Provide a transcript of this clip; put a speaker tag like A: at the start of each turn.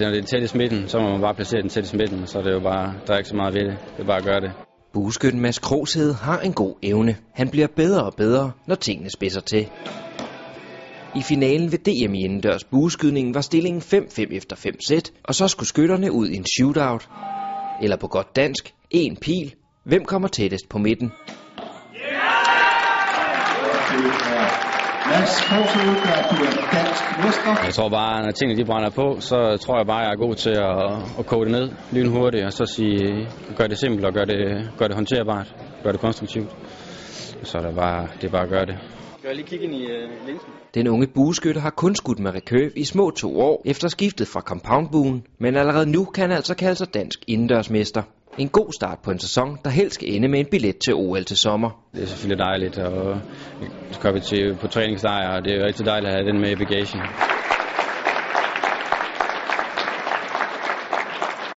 A: Når det er tæt i smitten, så må man bare placere den tæt i smitten, så det er jo bare, der er ikke så meget ved det. Det er bare at gøre det.
B: Bueskytten Mads Krogshed har en god evne. Han bliver bedre og bedre, når tingene spidser til. I finalen ved DM i indendørs bueskydningen var stillingen 5-5 efter 5 sæt, og så skulle skytterne ud i en shootout. Eller på godt dansk, en pil. Hvem kommer tættest på midten?
C: Mads Korsø, der du er dansk mester.
A: Jeg tror bare, når tingene de brænder på, så tror jeg bare, jeg er god til at, at koge det ned lynhurtigt, og så sige, gør det simpelt og gør det, gør det håndterbart, gør det konstruktivt. Så er det bare, det er bare at gøre det.
D: Jeg lige kigge ind i uh, linsen?
B: Den unge bueskytte har kun skudt med recurve i små to år efter skiftet fra compoundbuen, men allerede nu kan han altså kalde sig dansk indendørsmester. En god start på en sæson, der helst skal ende med en billet til OL til sommer.
A: Det er selvfølgelig dejligt, og så kommer vi til på træningslejr, og det er rigtig dejligt at have den med i bagagen.